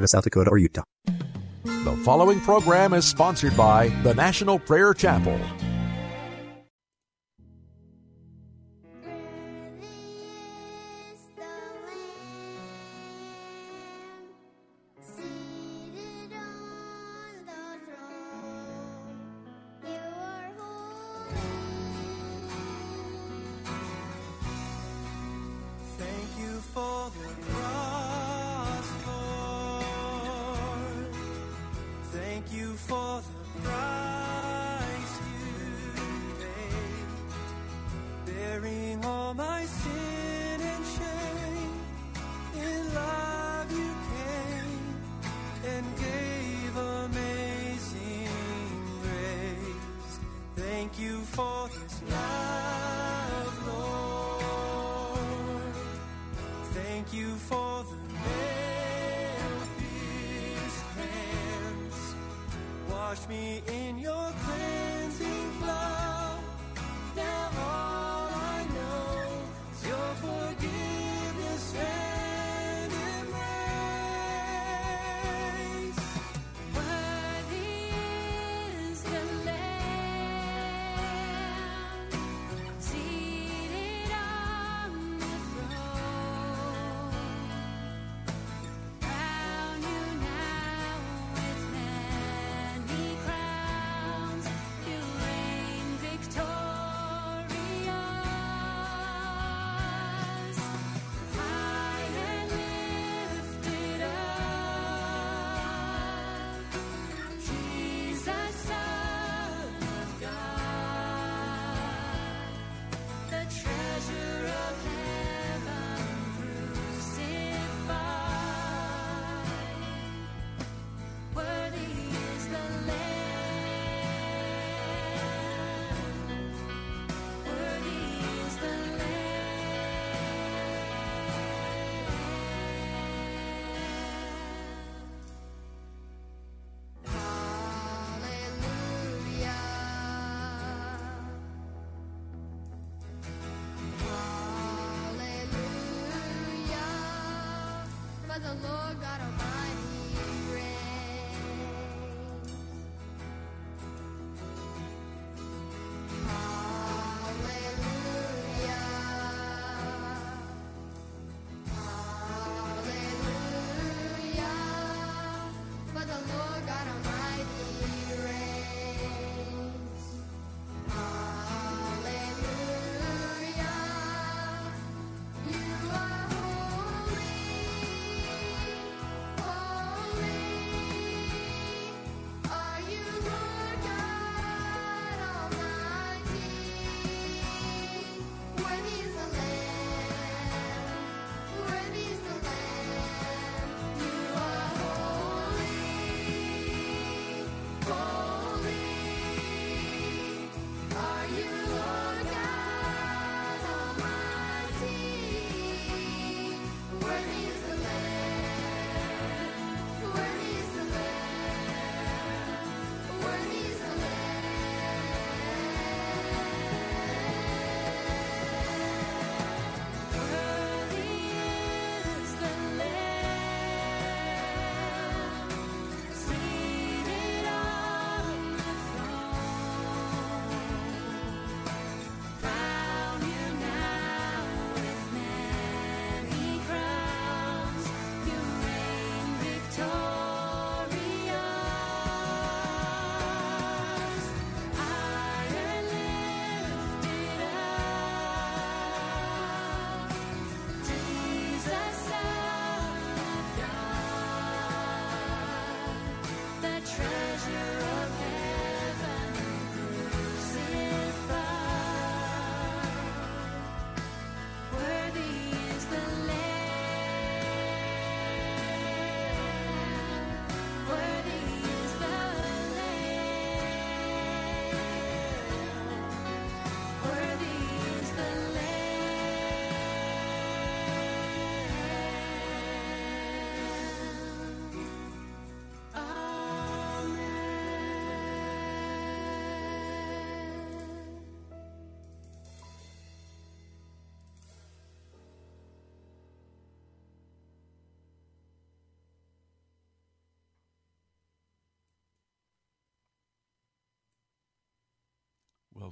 To South Dakota or Utah. The following program is sponsored by the National Prayer Chapel. The Lord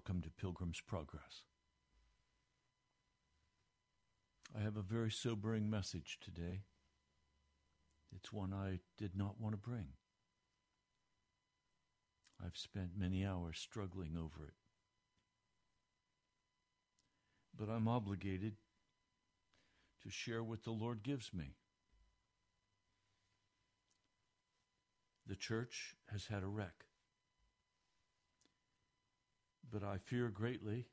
welcome to Pilgrim's Progress. I have a very sobering message today. It's one I did not want to bring. I've spent many hours struggling over it. But I'm obligated to share what the Lord gives me. The church has had a wreck. But I fear greatly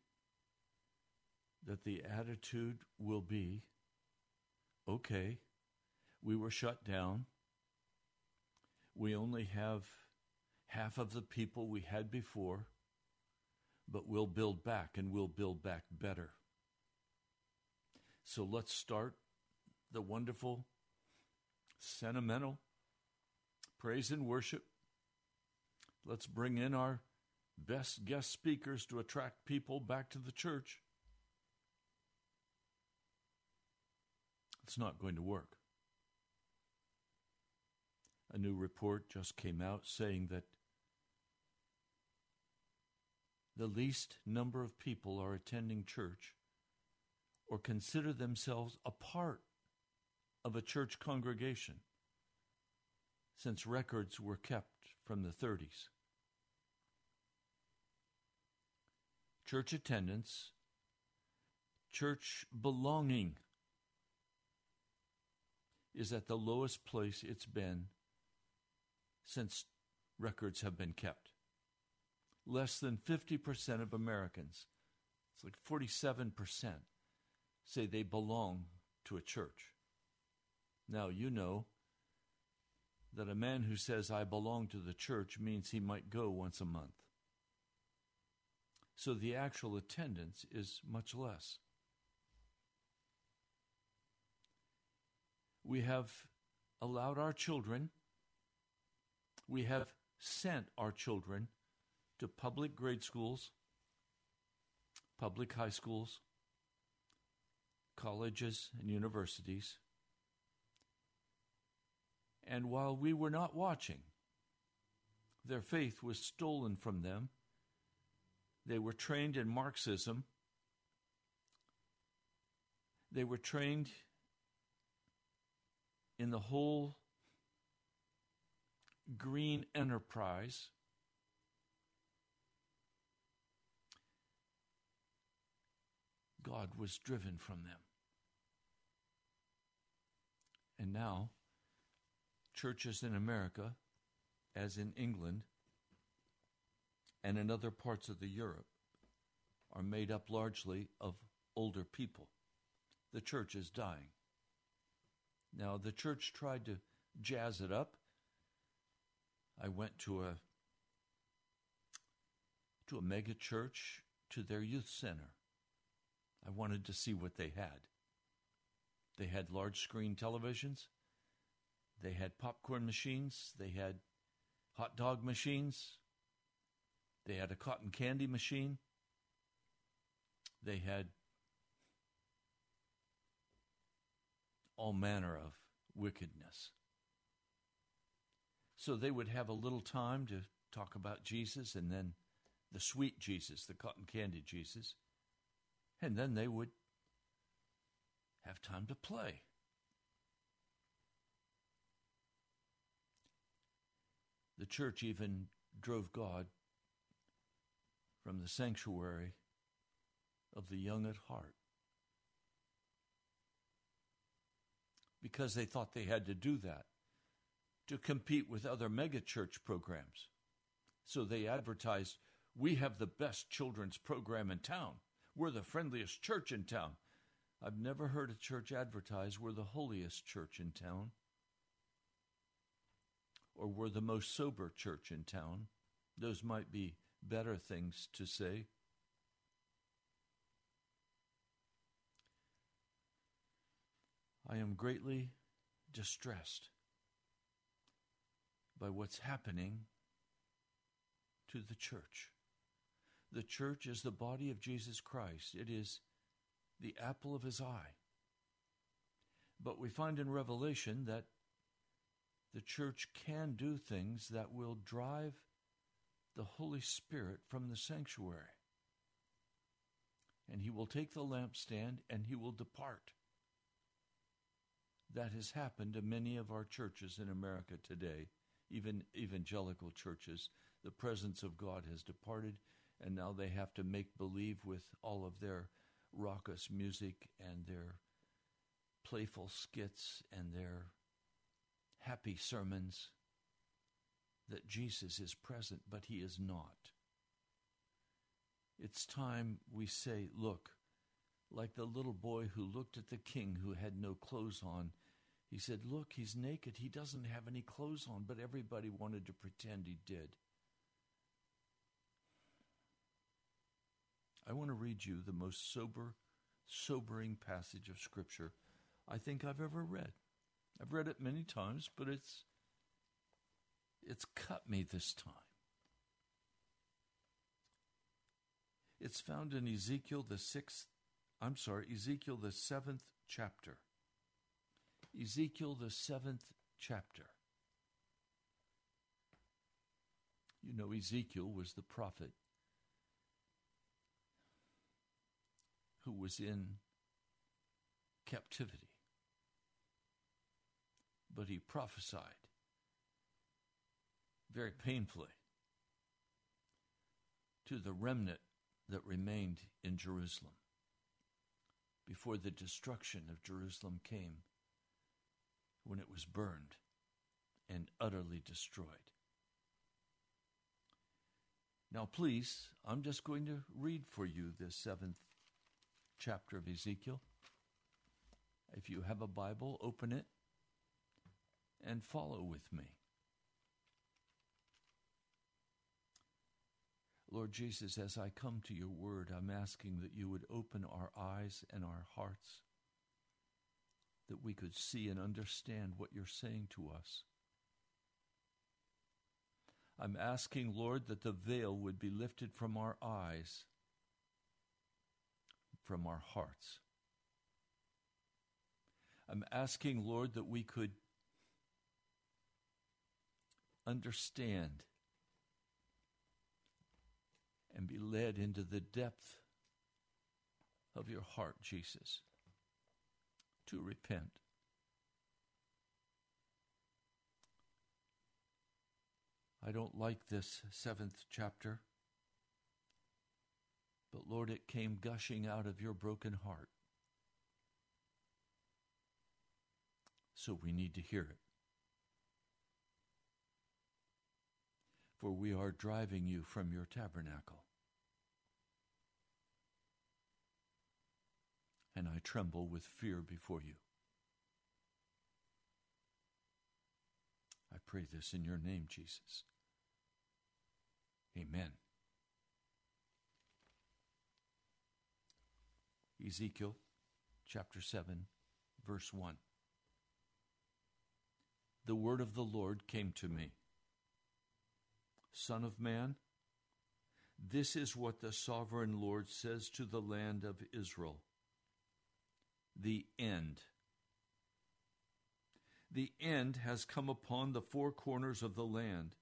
that the attitude will be okay, we were shut down. We only have half of the people we had before, but we'll build back and we'll build back better. So let's start the wonderful, sentimental praise and worship. Let's bring in our best guest speakers to attract people back to the church. It's not going to work. A new report just came out saying that the least number of people are attending church or consider themselves a part of a church congregation since records were kept from the 30s. Church attendance, church belonging is at the lowest place it's been since records have been kept. Less than 50% of Americans, it's like 47%, say they belong to a church. Now, you know that a man who says, I belong to the church, means he might go once a month. So the actual attendance is much less. We have allowed our children, we have sent our children to public grade schools, public high schools, colleges, and universities. And while we were not watching, their faith was stolen from them. They were trained in Marxism. They were trained in the whole green enterprise. God was driven from them. And now, churches in America, as in England and in other parts of the Europe, are made up largely of older people. The church is dying. Now, the church tried to jazz it up. I went to a to a mega church to their youth center. I wanted to see what they had. They had large screen televisions. They had popcorn machines. They had hot dog machines. They had a cotton candy machine. They had all manner of wickedness. So they would have a little time to talk about Jesus and then the sweet Jesus, the cotton candy Jesus, and then they would have time to play. The church even drove God from the sanctuary of the young at heart. because they thought they had to do that to compete with other megachurch programs. So they advertised, We have the best children's program in town. We're the friendliest church in town. I've never heard a church advertise, We're the holiest church in town. Or we're the most sober church in town. Those might be better things to say. I am greatly distressed by what's happening to the church. The church is the body of Jesus Christ, it is the apple of his eye. But we find in Revelation that the church can do things that will drive the Holy Spirit from the sanctuary. and he will take the lampstand and he will depart. That has happened to many of our churches in America today, even evangelical churches. The presence of God has departed, and now they have to make believe with all of their raucous music and their playful skits and their happy sermons that Jesus is present, but he is not. It's time we say, look, like the little boy who looked at the king who had no clothes on. He said, Look, he's naked. He doesn't have any clothes on, but everybody wanted to pretend he did. I want to read you the most sober, sobering passage of Scripture I think I've ever read. I've read it many times, but it's it's cut me this time. It's found in Ezekiel the sixth, I'm sorry, Ezekiel the seventh chapter. Ezekiel the seventh chapter. You know, Ezekiel was the prophet who was in captivity. But he prophesied very painfully to the remnant that remained in Jerusalem before the destruction of Jerusalem came when it was burned and utterly destroyed. Now, please, I'm just going to read for you this seventh chapter of Ezekiel. If you have a Bible, open it and follow with me. Lord Jesus, as I come to your word, I'm asking that you would open our eyes and our hearts, that we could see and understand what you're saying to us. I'm asking, Lord, that the veil would be lifted from our eyes, from our hearts. I'm asking, Lord, that we could understand and be led into the depth of your heart, Jesus, to repent. I don't like this seventh chapter, but Lord, it came gushing out of your broken heart. So we need to hear it. For we are driving you from your tabernacle. And I tremble with fear before you. I pray this in your name, Jesus. Amen. Ezekiel chapter 7, verse 1. The word of the Lord came to me Son of man, this is what the sovereign Lord says to the land of Israel the end. The end has come upon the four corners of the land.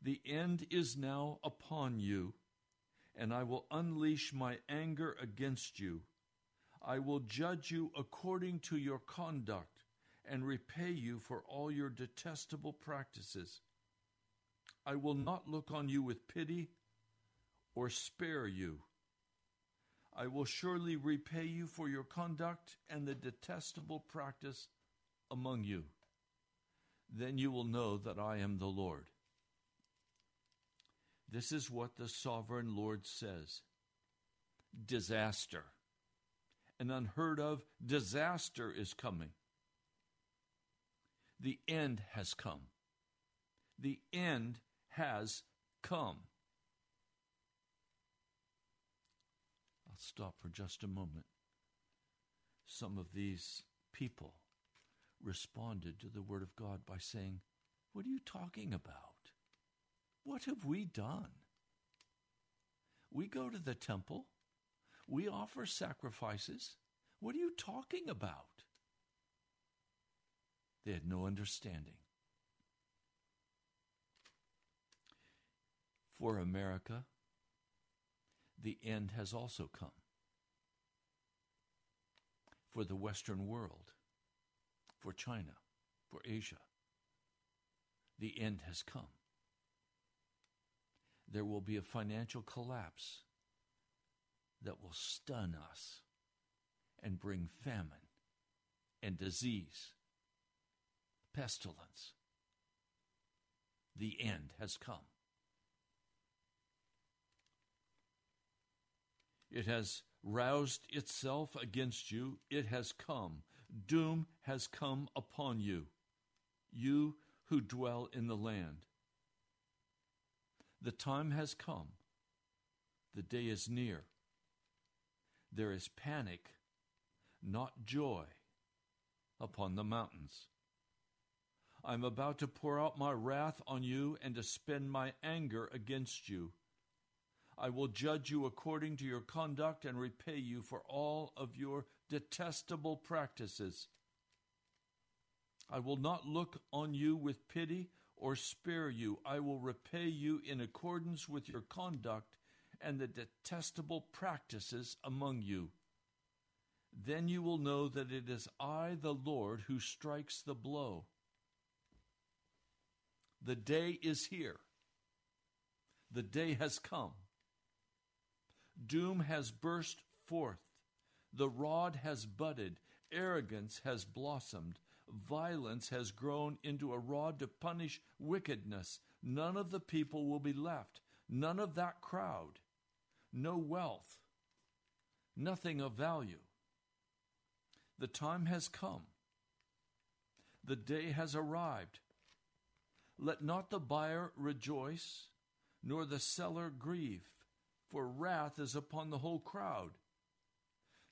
The end is now upon you, and I will unleash my anger against you. I will judge you according to your conduct and repay you for all your detestable practices. I will not look on you with pity or spare you. I will surely repay you for your conduct and the detestable practice among you. Then you will know that I am the Lord. This is what the sovereign Lord says disaster. An unheard of disaster is coming. The end has come. The end has come. I'll stop for just a moment. Some of these people responded to the Word of God by saying, What are you talking about? What have we done? We go to the temple, we offer sacrifices. What are you talking about? They had no understanding. For America, the end has also come. for the Western world, for China, for Asia. The end has come. There will be a financial collapse that will stun us and bring famine and disease, pestilence. The end has come. It has roused itself against you. It has come. Doom has come upon you, you who dwell in the land. The time has come. The day is near. There is panic, not joy, upon the mountains. I'm about to pour out my wrath on you and to spend my anger against you. I will judge you according to your conduct and repay you for all of your detestable practices. I will not look on you with pity or spare you. I will repay you in accordance with your conduct and the detestable practices among you. Then you will know that it is I, the Lord, who strikes the blow. The day is here. The day has come. Doom has burst forth. The rod has budded. Arrogance has blossomed. Violence has grown into a rod to punish wickedness. None of the people will be left. None of that crowd. No wealth. Nothing of value. The time has come. The day has arrived. Let not the buyer rejoice, nor the seller grieve for wrath is upon the whole crowd.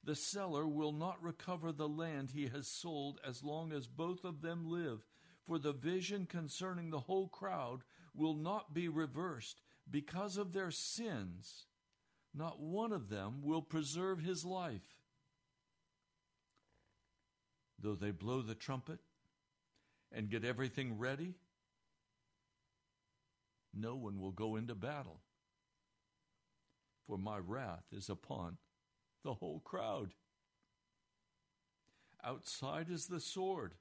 The seller will not recover the land he has sold as long as both of them live, for the vision concerning the whole crowd will not be reversed because of their sins. Not one of them will preserve his life. Though they blow the trumpet and get everything ready, no one will go into battle for my wrath is upon the whole crowd. Outside is the sword,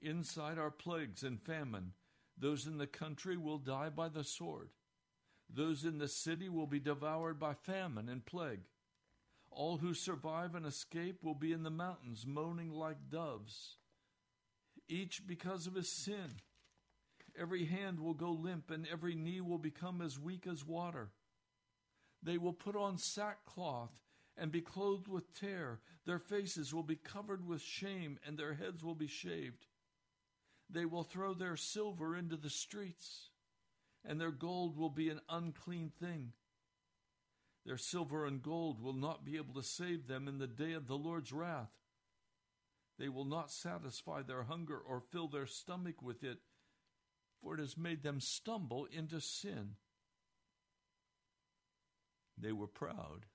inside are plagues and famine. Those in the country will die by the sword. Those in the city will be devoured by famine and plague. All who survive and escape will be in the mountains, moaning like doves, each because of his sin. Every hand will go limp, and every knee will become as weak as water. They will put on sackcloth and be clothed with tear. Their faces will be covered with shame, and their heads will be shaved. They will throw their silver into the streets, and their gold will be an unclean thing. Their silver and gold will not be able to save them in the day of the Lord's wrath. They will not satisfy their hunger or fill their stomach with it, for it has made them stumble into sin. They were proud,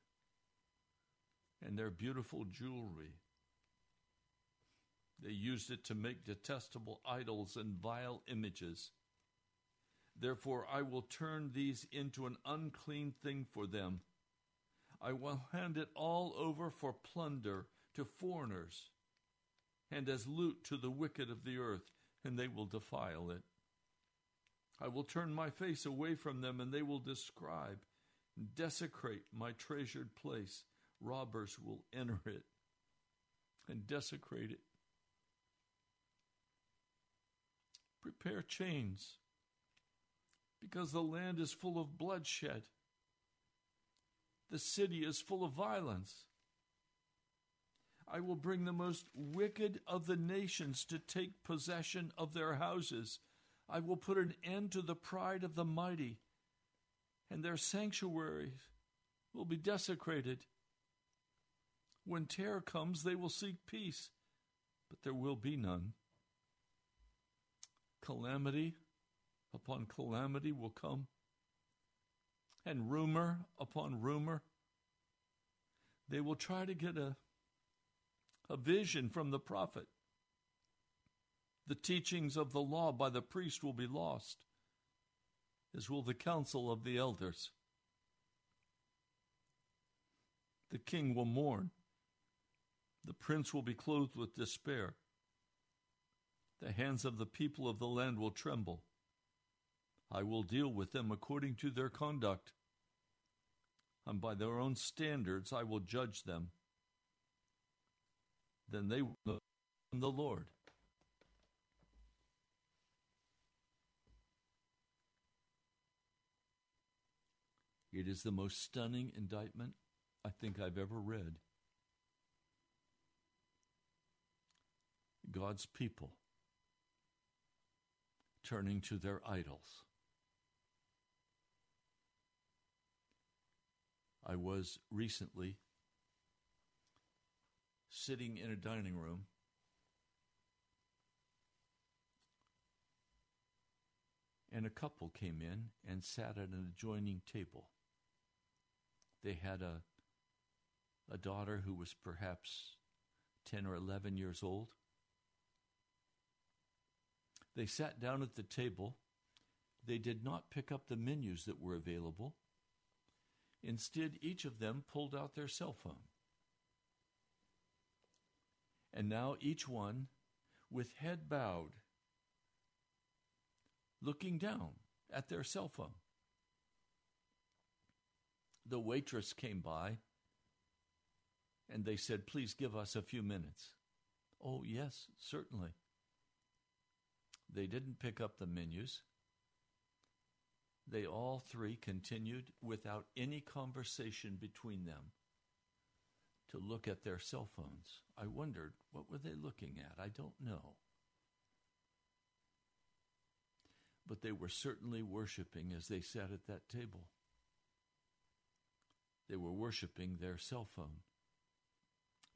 and their beautiful jewelry. They used it to make detestable idols and vile images. Therefore, I will turn these into an unclean thing for them. I will hand it all over for plunder to foreigners, and as loot to the wicked of the earth, and they will defile it. I will turn my face away from them, and they will describe desecrate my treasured place. Robbers will enter it and desecrate it. Prepare chains, because the land is full of bloodshed. The city is full of violence. I will bring the most wicked of the nations to take possession of their houses. I will put an end to the pride of the mighty and their sanctuaries will be desecrated. When terror comes, they will seek peace, but there will be none. Calamity upon calamity will come, and rumor upon rumor. They will try to get a, a vision from the prophet. The teachings of the law by the priest will be lost as will the counsel of the elders. The king will mourn, The prince will be clothed with despair. The hands of the people of the land will tremble. I will deal with them according to their conduct, and by their own standards I will judge them. Then they will know the Lord. It is the most stunning indictment I think I've ever read. God's people turning to their idols. I was recently sitting in a dining room and a couple came in and sat at an adjoining table. They had a a daughter who was perhaps 10 or 11 years old. They sat down at the table. They did not pick up the menus that were available. Instead, each of them pulled out their cell phone. And now each one, with head bowed, looking down at their cell phone. The waitress came by and they said, Please give us a few minutes. Oh, yes, certainly. They didn't pick up the menus. They all three continued without any conversation between them to look at their cell phones. I wondered, what were they looking at? I don't know. But they were certainly worshiping as they sat at that table. They were worshiping their cell phone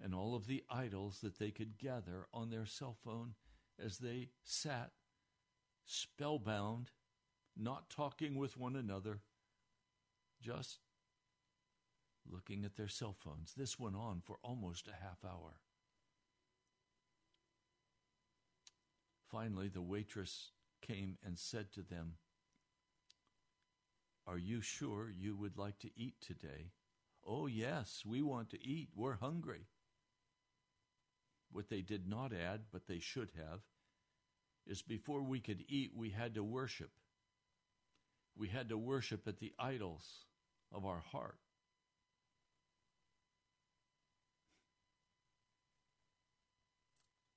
and all of the idols that they could gather on their cell phone as they sat spellbound, not talking with one another, just looking at their cell phones. This went on for almost a half hour. Finally, the waitress came and said to them, Are you sure you would like to eat today? Oh, yes, we want to eat. We're hungry. What they did not add, but they should have, is before we could eat, we had to worship. We had to worship at the idols of our heart.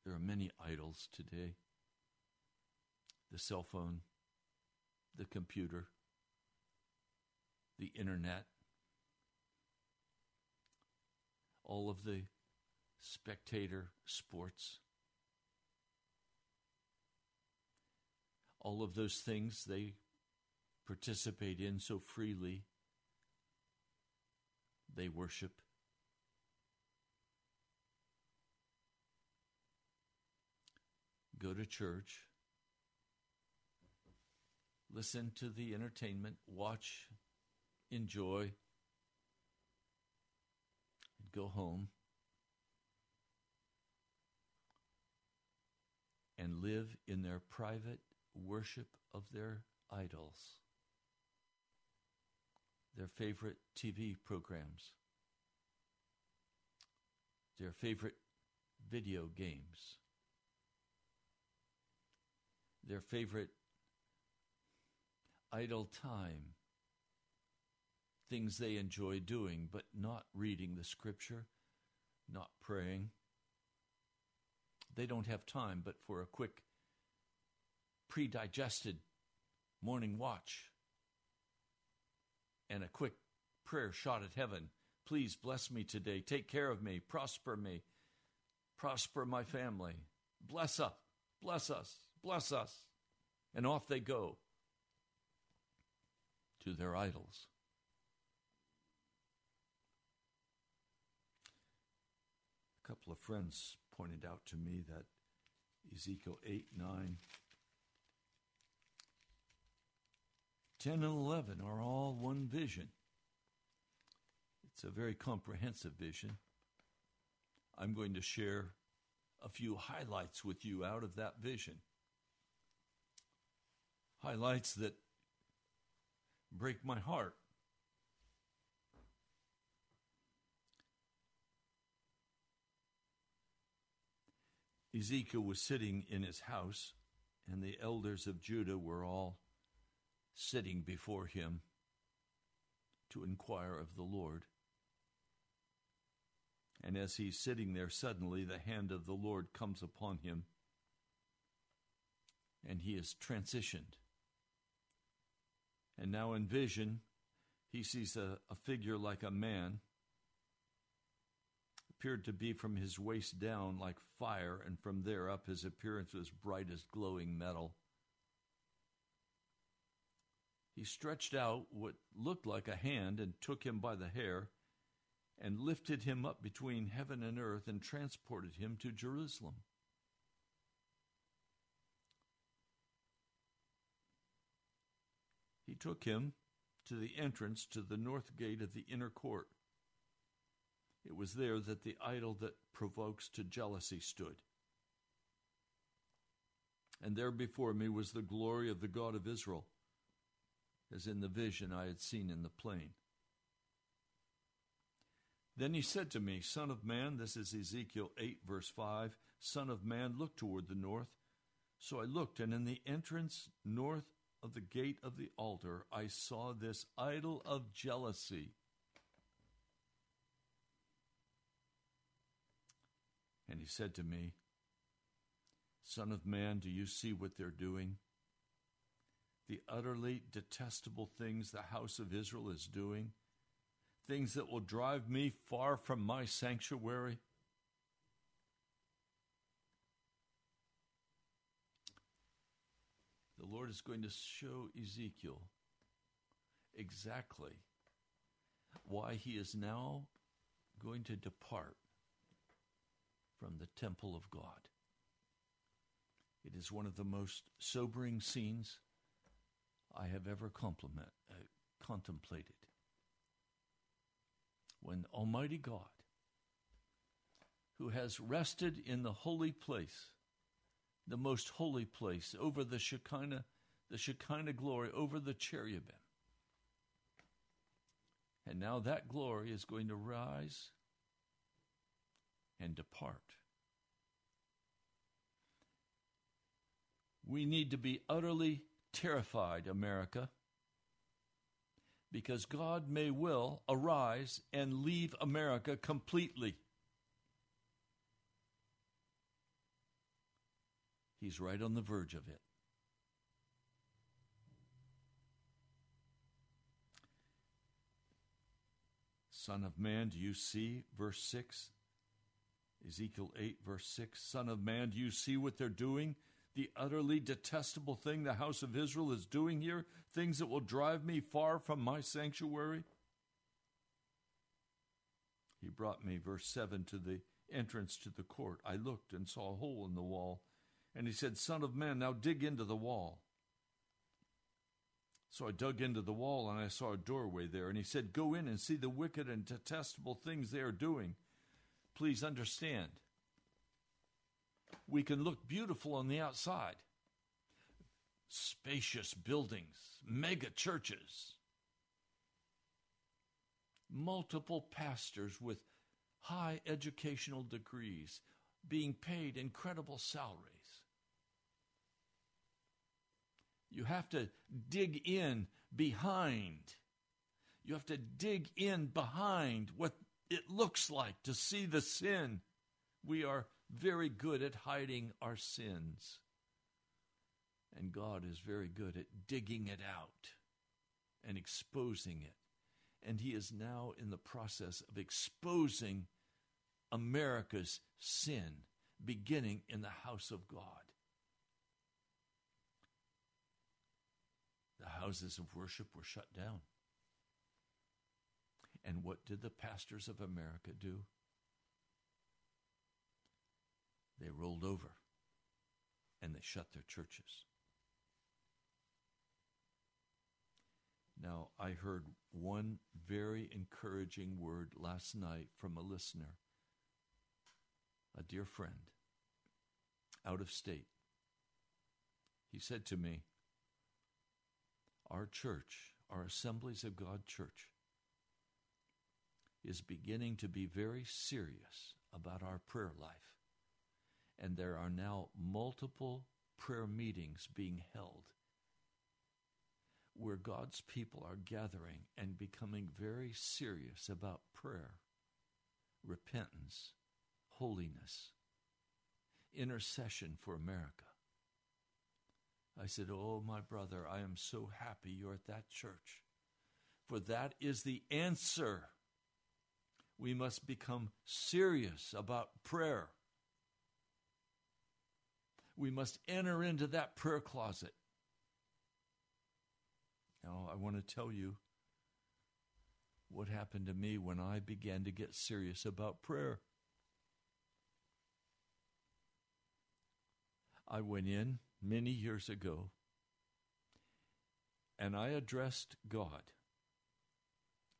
There are many idols today the cell phone, the computer, the internet, all of the spectator sports. All of those things they participate in so freely, they worship. Go to church, listen to the entertainment, watch, enjoy, go home. and live in their private worship of their idols, their favorite TV programs, their favorite video games, their favorite idle time, things they enjoy doing, but not reading the scripture, not praying they don't have time but for a quick pre-digested morning watch and a quick prayer shot at heaven. Please bless me today. Take care of me. Prosper me. Prosper my family. Bless us. Bless us. Bless us. And off they go to their idols. Couple of friends pointed out to me that Ezekiel 8, 9, 10, and 11 are all one vision. It's a very comprehensive vision. I'm going to share a few highlights with you out of that vision. Highlights that break my heart. Ezekiel was sitting in his house, and the elders of Judah were all sitting before him to inquire of the Lord. And as he's sitting there, suddenly the hand of the Lord comes upon him, and he is transitioned. And now in vision, he sees a, a figure like a man, appeared to be from his waist down like fire, and from there up his appearance was bright as glowing metal. He stretched out what looked like a hand and took him by the hair and lifted him up between heaven and earth and transported him to Jerusalem. He took him to the entrance to the north gate of the inner court. It was there that the idol that provokes to jealousy stood. And there before me was the glory of the God of Israel, as in the vision I had seen in the plain. Then he said to me, Son of man, this is Ezekiel 8, verse 5, Son of man, look toward the north. So I looked, and in the entrance north of the gate of the altar, I saw this idol of jealousy. And he said to me, Son of man, do you see what they're doing? The utterly detestable things the house of Israel is doing, things that will drive me far from my sanctuary. the Lord is going to show Ezekiel exactly why he is now going to depart from the temple of God. It is one of the most sobering scenes I have ever uh, contemplated. When Almighty God, who has rested in the holy place, the most holy place, over the Shekinah, the Shekinah glory, over the cherubim. And now that glory is going to rise and depart. We need to be utterly terrified, America, because God may well arise and leave America completely. He's right on the verge of it. Son of man, do you see? Verse 6. Ezekiel 8, verse 6. Son of man, do you see what they're doing? The utterly detestable thing the house of Israel is doing here? Things that will drive me far from my sanctuary? He brought me, verse 7, to the entrance to the court. I looked and saw a hole in the wall and he said, Son of man, now dig into the wall. So I dug into the wall and I saw a doorway there. And he said, Go in and see the wicked and detestable things they are doing. Please understand. We can look beautiful on the outside spacious buildings, mega churches, multiple pastors with high educational degrees being paid incredible salaries. You have to dig in behind. You have to dig in behind what it looks like to see the sin. We are very good at hiding our sins. And God is very good at digging it out and exposing it. And He is now in the process of exposing America's sin, beginning in the house of God. The houses of worship were shut down. And what did the pastors of America do? They rolled over and they shut their churches. Now, I heard one very encouraging word last night from a listener, a dear friend, out of state. He said to me, our church, our Assemblies of God church, is beginning to be very serious about our prayer life And there are now multiple prayer meetings being held where God's people are gathering and becoming very serious about prayer, repentance, holiness, intercession for America. I said, Oh, my brother, I am so happy you're at that church, for that is the answer. We must become serious about prayer. We must enter into that prayer closet. Now, I want to tell you what happened to me when I began to get serious about prayer. I went in many years ago and I addressed God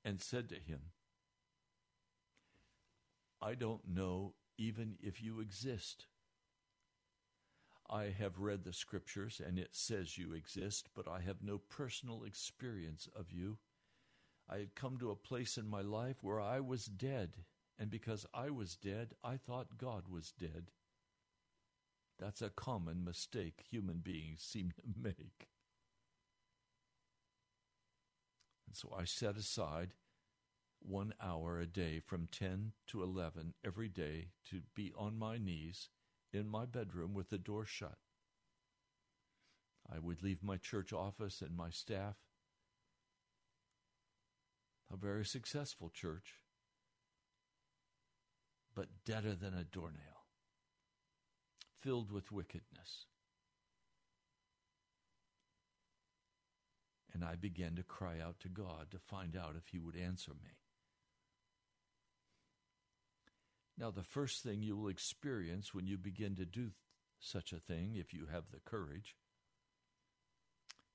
and said to him, I don't know even if you exist. I have read the scriptures and it says you exist, but I have no personal experience of you. I had come to a place in my life where I was dead, and because I was dead, I thought God was dead. That's a common mistake human beings seem to make. And so I set aside one hour a day from 10 to 11 every day to be on my knees in my bedroom with the door shut. I would leave my church office and my staff, a very successful church, but deader than a doornail, filled with wickedness. And I began to cry out to God to find out if He would answer me. Now, the first thing you will experience when you begin to do such a thing, if you have the courage,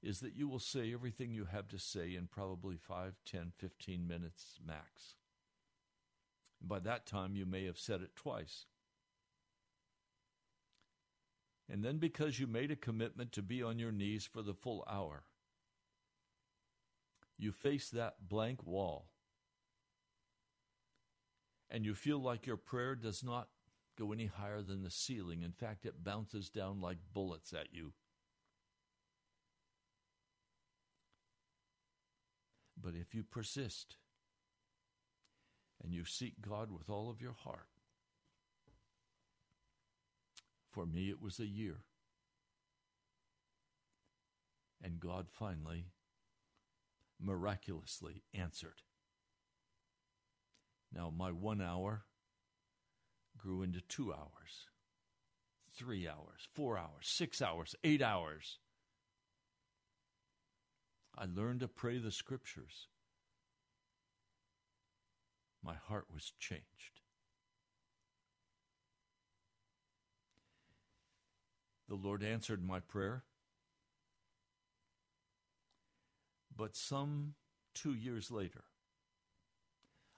is that you will say everything you have to say in probably 5, 10, 15 minutes max. By that time, you may have said it twice. And then, because you made a commitment to be on your knees for the full hour, you face that blank wall and you feel like your prayer does not go any higher than the ceiling. In fact, it bounces down like bullets at you. But if you persist and you seek God with all of your heart, for me it was a year. And God finally, miraculously answered. Now, my one hour grew into two hours, three hours, four hours, six hours, eight hours. I learned to pray the scriptures. My heart was changed. The Lord answered my prayer. But some two years later,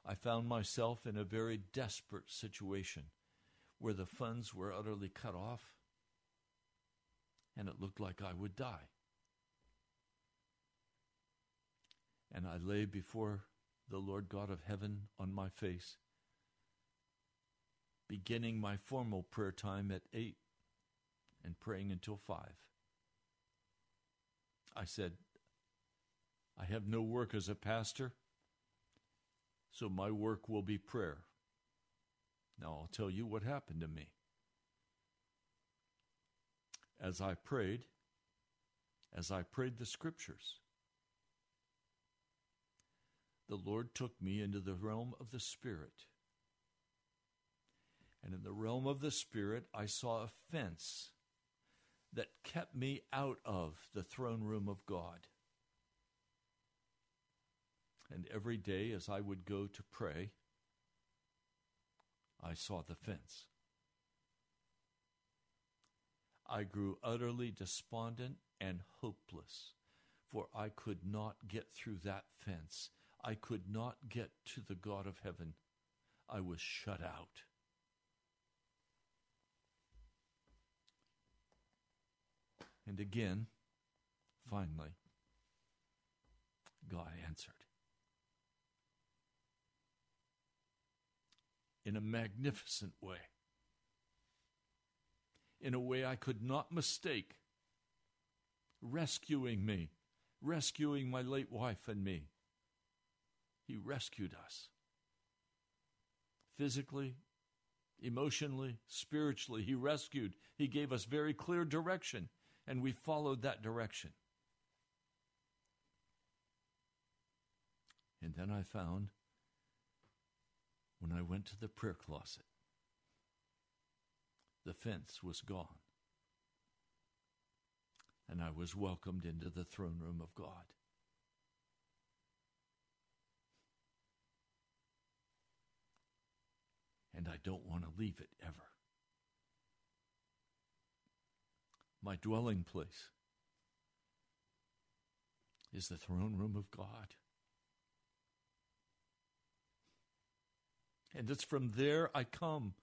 I found myself in a very desperate situation where the funds were utterly cut off and it looked like I would die. And I lay before the Lord God of heaven on my face, beginning my formal prayer time at 8 and praying until 5. I said, I have no work as a pastor. So my work will be prayer. Now I'll tell you what happened to me. As I prayed, as I prayed the scriptures, the Lord took me into the realm of the Spirit. And in the realm of the Spirit, I saw a fence that kept me out of the throne room of God. And every day as I would go to pray, I saw the fence. I grew utterly despondent and hopeless, for I could not get through that fence. I could not get to the God of heaven. I was shut out. And again, finally, God answered. In a magnificent way. in a way I could not mistake, rescuing me, rescuing my late wife and me. He rescued us physically, emotionally, spiritually. He rescued. He gave us very clear direction, and we followed that direction. And then I found when I went to the prayer closet, the fence was gone. And I was welcomed into the throne room of God. And I don't want to leave it ever. My dwelling place is the throne room of God. And it's from there I come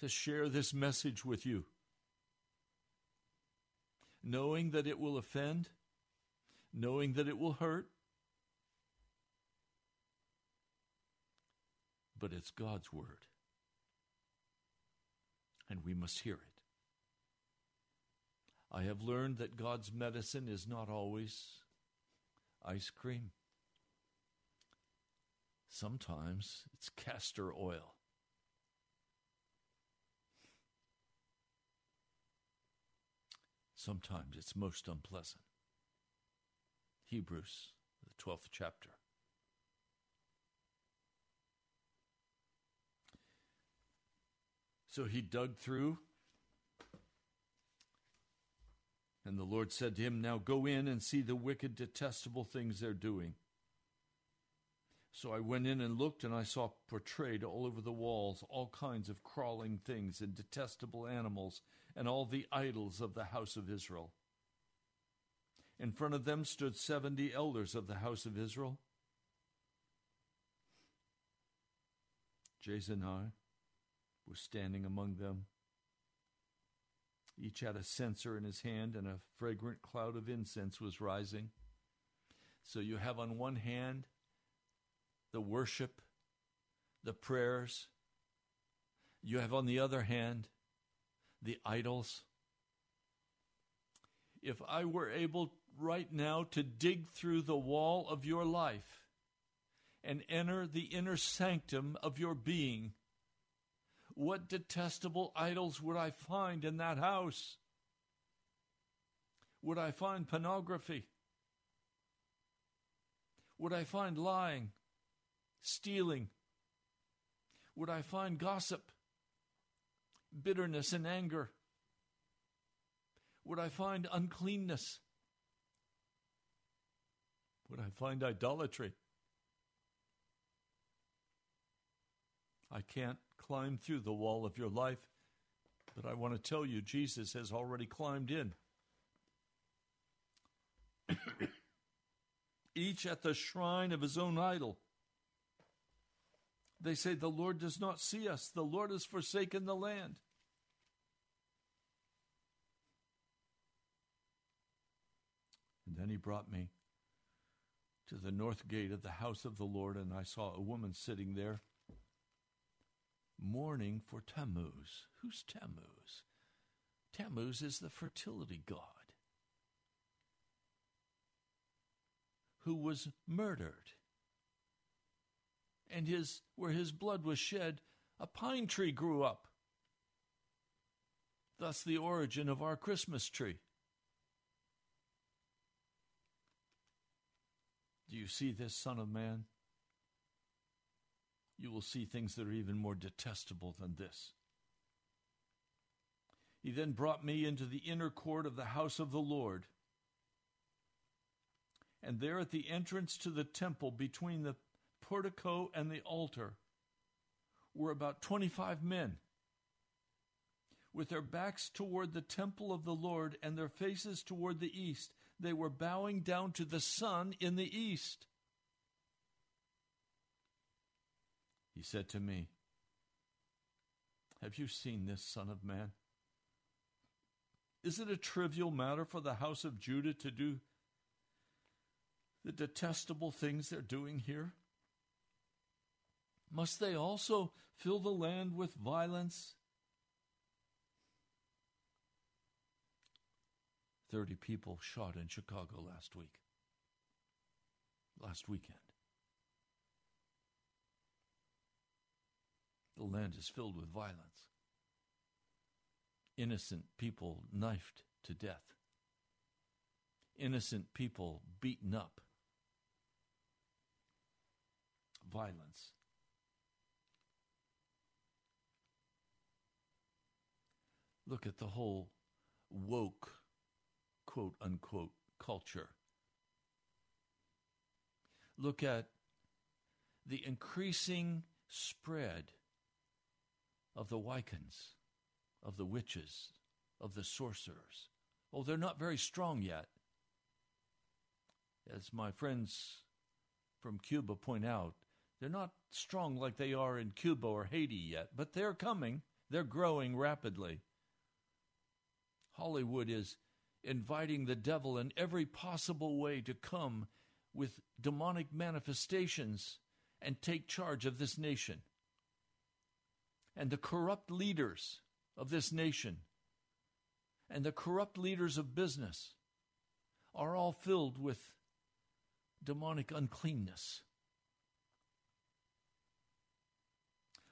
to share this message with you. Knowing that it will offend, knowing that it will hurt, but it's God's word. And we must hear it. I have learned that God's medicine is not always ice cream. Sometimes it's castor oil. Sometimes it's most unpleasant. Hebrews, the 12th chapter. So he dug through, and the Lord said to him, Now go in and see the wicked, detestable things they're doing. So I went in and looked, and I saw portrayed all over the walls all kinds of crawling things and detestable animals and all the idols of the house of Israel. In front of them stood seventy elders of the house of Israel. Jaazaniah was standing among them. Each had a censer in his hand, and a fragrant cloud of incense was rising. So you have on one hand the worship, the prayers. You have, on the other hand, the idols. If I were able right now to dig through the wall of your life and enter the inner sanctum of your being, what detestable idols would I find in that house? Would I find pornography? Would I find lying? Stealing? Would I find gossip, bitterness, and anger? Would I find uncleanness? Would I find idolatry? I can't climb through the wall of your life, but I want to tell you Jesus has already climbed in. Each at the shrine of his own idol. They say, The Lord does not see us, the Lord has forsaken the land. And then he brought me to the north gate of the house of the Lord, and I saw a woman sitting there mourning for Tammuz. Who's Tammuz? Tammuz is the fertility god who was murdered and his where his blood was shed, a pine tree grew up. Thus the origin of our Christmas tree. Do you see this, Son of Man? You will see things that are even more detestable than this. He then brought me into the inner court of the house of the Lord. And there at the entrance to the temple between the portico and the altar were about 25 men with their backs toward the temple of the Lord and their faces toward the east. They were bowing down to the sun in the east. He said to me, Have you seen this, Son of Man? Is it a trivial matter for the house of Judah to do the detestable things they're doing here? Must they also fill the land with violence? 30 people shot in Chicago last week. Last weekend. The land is filled with violence. Innocent people knifed to death. Innocent people beaten up. Violence. Look at the whole woke, quote unquote, culture. Look at the increasing spread of the Wiccans, of the witches, of the sorcerers. Oh, they're not very strong yet. As my friends from Cuba point out, they're not strong like they are in Cuba or Haiti yet, but they're coming. They're growing rapidly. Hollywood is inviting the devil in every possible way to come with demonic manifestations and take charge of this nation. And the corrupt leaders of this nation and the corrupt leaders of business are all filled with demonic uncleanness.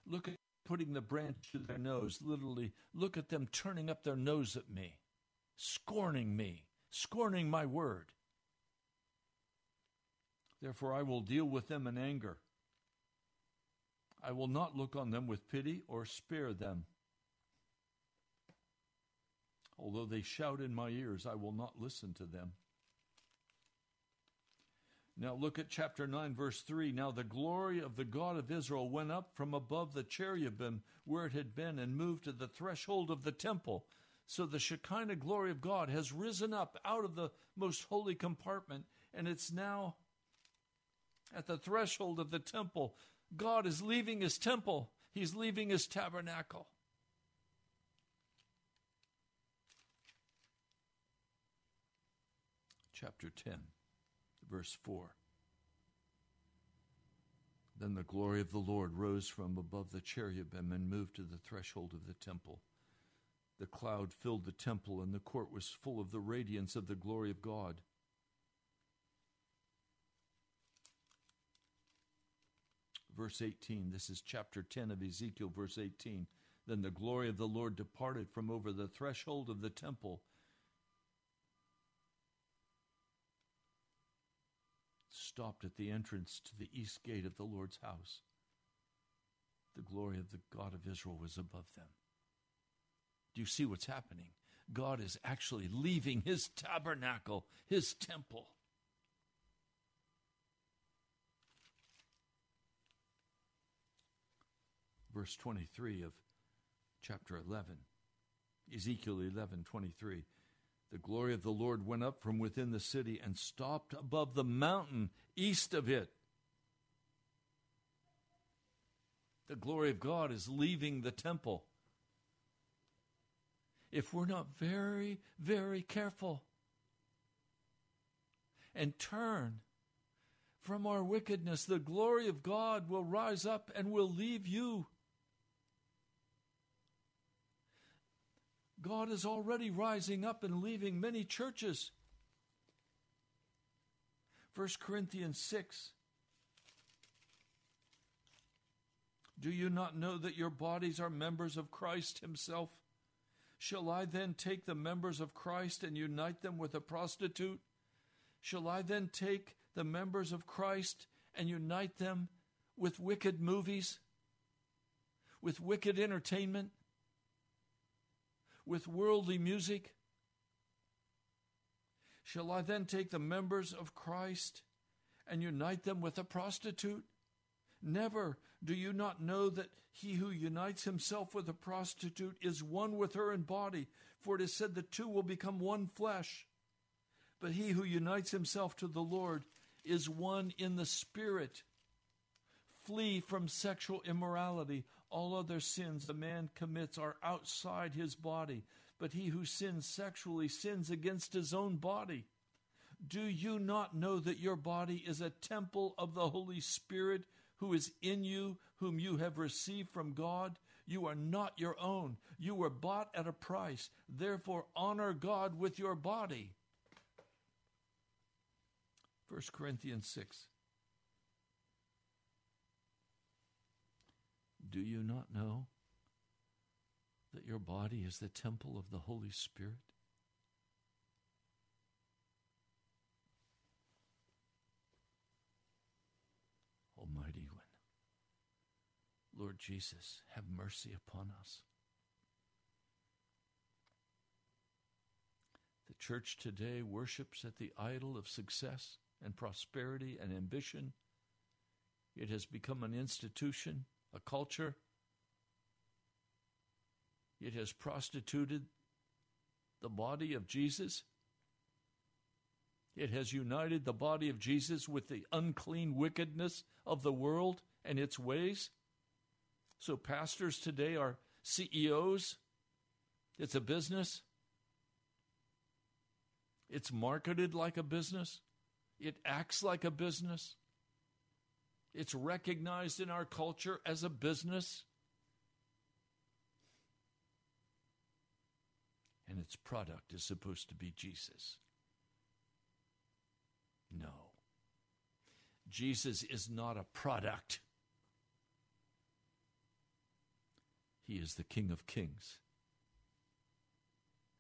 Look at putting the branch to their nose, literally, look at them turning up their nose at me, scorning me, scorning my word. Therefore, I will deal with them in anger. I will not look on them with pity or spare them. Although they shout in my ears, I will not listen to them. Now look at chapter 9, verse 3. Now the glory of the God of Israel went up from above the cherubim where it had been and moved to the threshold of the temple. So the Shekinah glory of God has risen up out of the most holy compartment and it's now at the threshold of the temple. God is leaving his temple, he's leaving his tabernacle. Chapter 10 verse 4. Then the glory of the Lord rose from above the cherubim and moved to the threshold of the temple. The cloud filled the temple, and the court was full of the radiance of the glory of God. Verse 18, this is chapter 10 of Ezekiel, verse 18. Then the glory of the Lord departed from over the threshold of the temple stopped at the entrance to the east gate of the Lord's house. The glory of the God of Israel was above them. Do you see what's happening? God is actually leaving his tabernacle, his temple. Verse 23 of chapter 11, Ezekiel 11 23. The glory of the Lord went up from within the city and stopped above the mountain east of it. The glory of God is leaving the temple. If we're not very, very careful and turn from our wickedness, the glory of God will rise up and will leave you. God is already rising up and leaving many churches. 1 Corinthians 6. Do you not know that your bodies are members of Christ Himself? Shall I then take the members of Christ and unite them with a prostitute? Shall I then take the members of Christ and unite them with wicked movies, with wicked entertainment? With worldly music? Shall I then take the members of Christ and unite them with a prostitute? Never. Do you not know that he who unites himself with a prostitute is one with her in body? For it is said the two will become one flesh. But he who unites himself to the Lord is one in the Spirit. Flee from sexual immorality. All other sins a man commits are outside his body, but he who sins sexually sins against his own body. Do you not know that your body is a temple of the Holy Spirit who is in you, whom you have received from God? You are not your own. You were bought at a price. Therefore, honor God with your body. 1 Corinthians 6. Do you not know that your body is the temple of the Holy Spirit? Almighty One, Lord Jesus, have mercy upon us. The church today worships at the idol of success and prosperity and ambition. It has become an institution, a culture. It has prostituted the body of Jesus. It has united the body of Jesus with the unclean wickedness of the world and its ways. So, pastors today are CEOs. It's a business. It's marketed like a business. It acts like a business. It's recognized in our culture as a business. And its product is supposed to be Jesus. No. Jesus is not a product. He is the King of Kings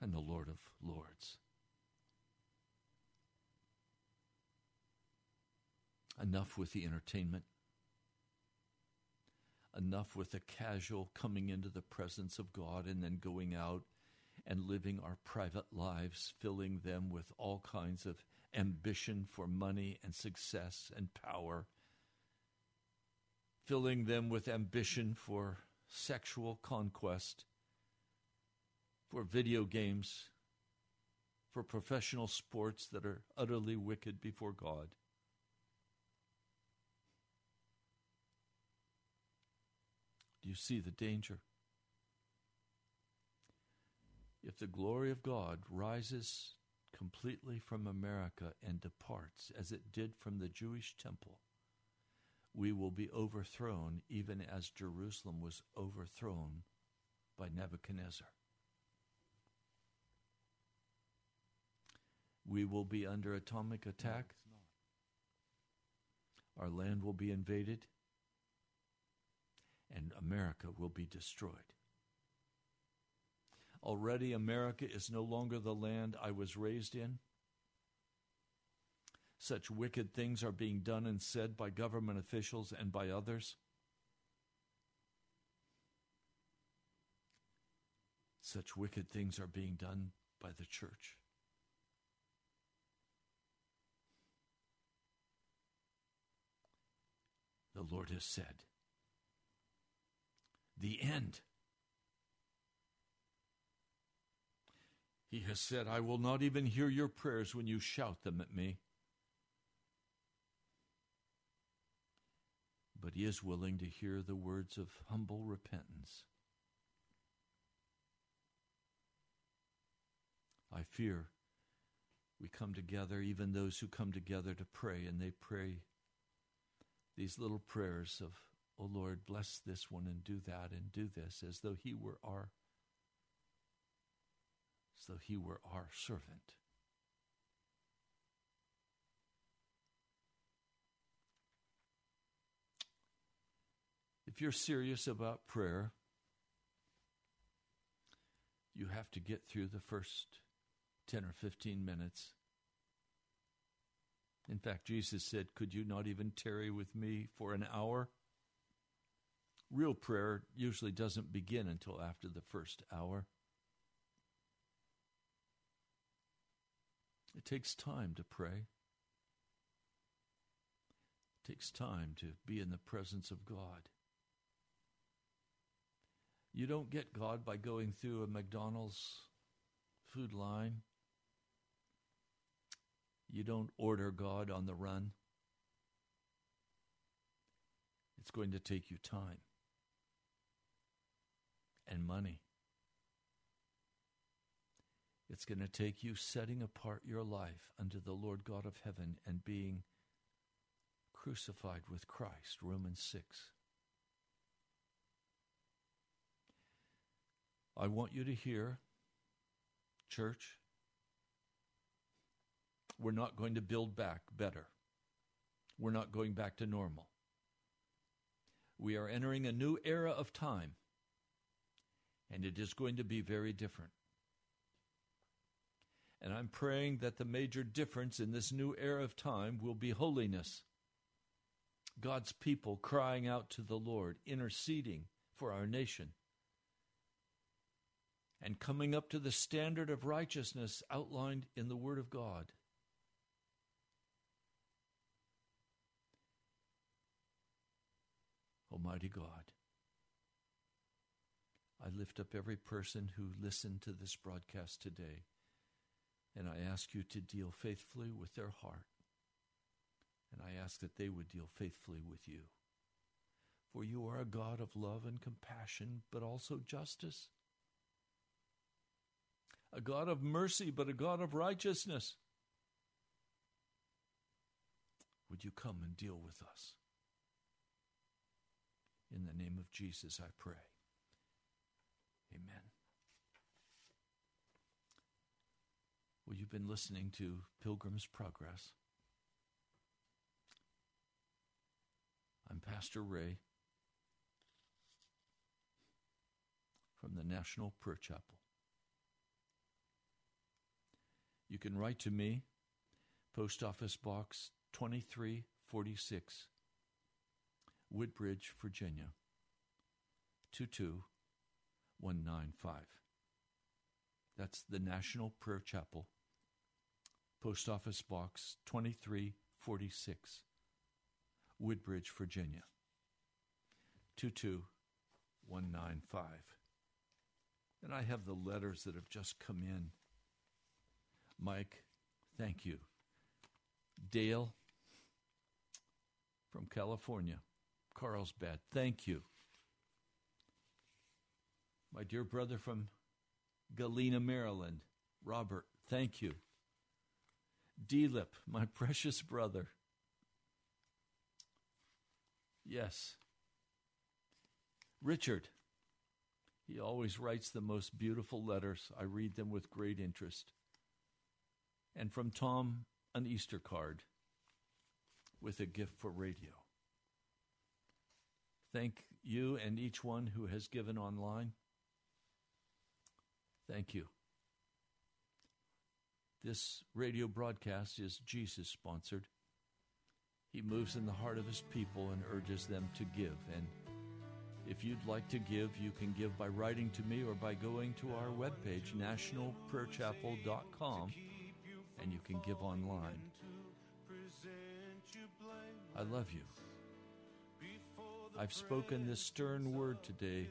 and the Lord of Lords. Enough with the entertainment. Enough with the casual coming into the presence of God and then going out and living our private lives, filling them with all kinds of ambition for money and success and power, filling them with ambition for sexual conquest, for video games, for professional sports that are utterly wicked before God. Do you see the danger? If the glory of God rises completely from America and departs, as it did from the Jewish temple, we will be overthrown even as Jerusalem was overthrown by Nebuchadnezzar. We will be under atomic attack. Our land will be invaded, and America will be destroyed. Already, America is no longer the land I was raised in. Such wicked things are being done and said by government officials and by others. Such wicked things are being done by the church. The Lord has said, the end. He has said, I will not even hear your prayers when you shout them at me. But he is willing to hear the words of humble repentance. I fear we come together, even those who come together to pray, and they pray these little prayers of, Oh Lord, bless this one and do that and do this, as though he were our as though he were our servant. If you're serious about prayer, you have to get through the first 10 or 15 minutes. In fact, Jesus said, Could you not even tarry with me for an hour? Real prayer usually doesn't begin until after the first hour. It takes time to pray. It takes time to be in the presence of God. You don't get God by going through a McDonald's food line. You don't order God on the run. It's going to take you time and money. It's going to take you setting apart your life unto the Lord God of heaven and being crucified with Christ, Romans 6. I want you to hear, church, we're not going to build back better. We're not going back to normal. We are entering a new era of time, and it is going to be very different. And I'm praying that the major difference in this new era of time will be holiness. God's people crying out to the Lord, interceding for our nation, and coming up to the standard of righteousness outlined in the Word of God. Almighty God, I lift up every person who listened to this broadcast today, and I ask you to deal faithfully with their heart, and I ask that they would deal faithfully with you. For you are a God of love and compassion, but also justice, a God of mercy, but a God of righteousness. Would you come and deal with us? In the name of Jesus, I pray. Amen. Well, you've been listening to Pilgrim's Progress. I'm Pastor Ray from the National Prayer Chapel. You can write to me, Post Office Box 2346. Woodbridge, Virginia 22195. That's the National Prayer Chapel, Post Office Box 2346, Woodbridge, Virginia 22195. And I have the letters that have just come in. Mike, thank you. Dale from California. Carlsbad. Thank you. My dear brother from Galena, Maryland, Robert, thank you. Delip, my precious brother. Yes. Richard, he always writes the most beautiful letters. I read them with great interest. And from Tom, an Easter card with a gift for radio. Thank you and each one who has given online. Thank you. This radio broadcast is Jesus sponsored. He moves in the heart of his people and urges them to give. And if you'd like to give, you can give by writing to me or by going to our webpage, nationalprayerchapel.com, and you can give online. I love you. I've spoken this stern word today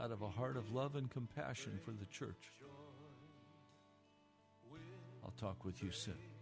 out of a heart of love and compassion for the church. I'll talk with you soon.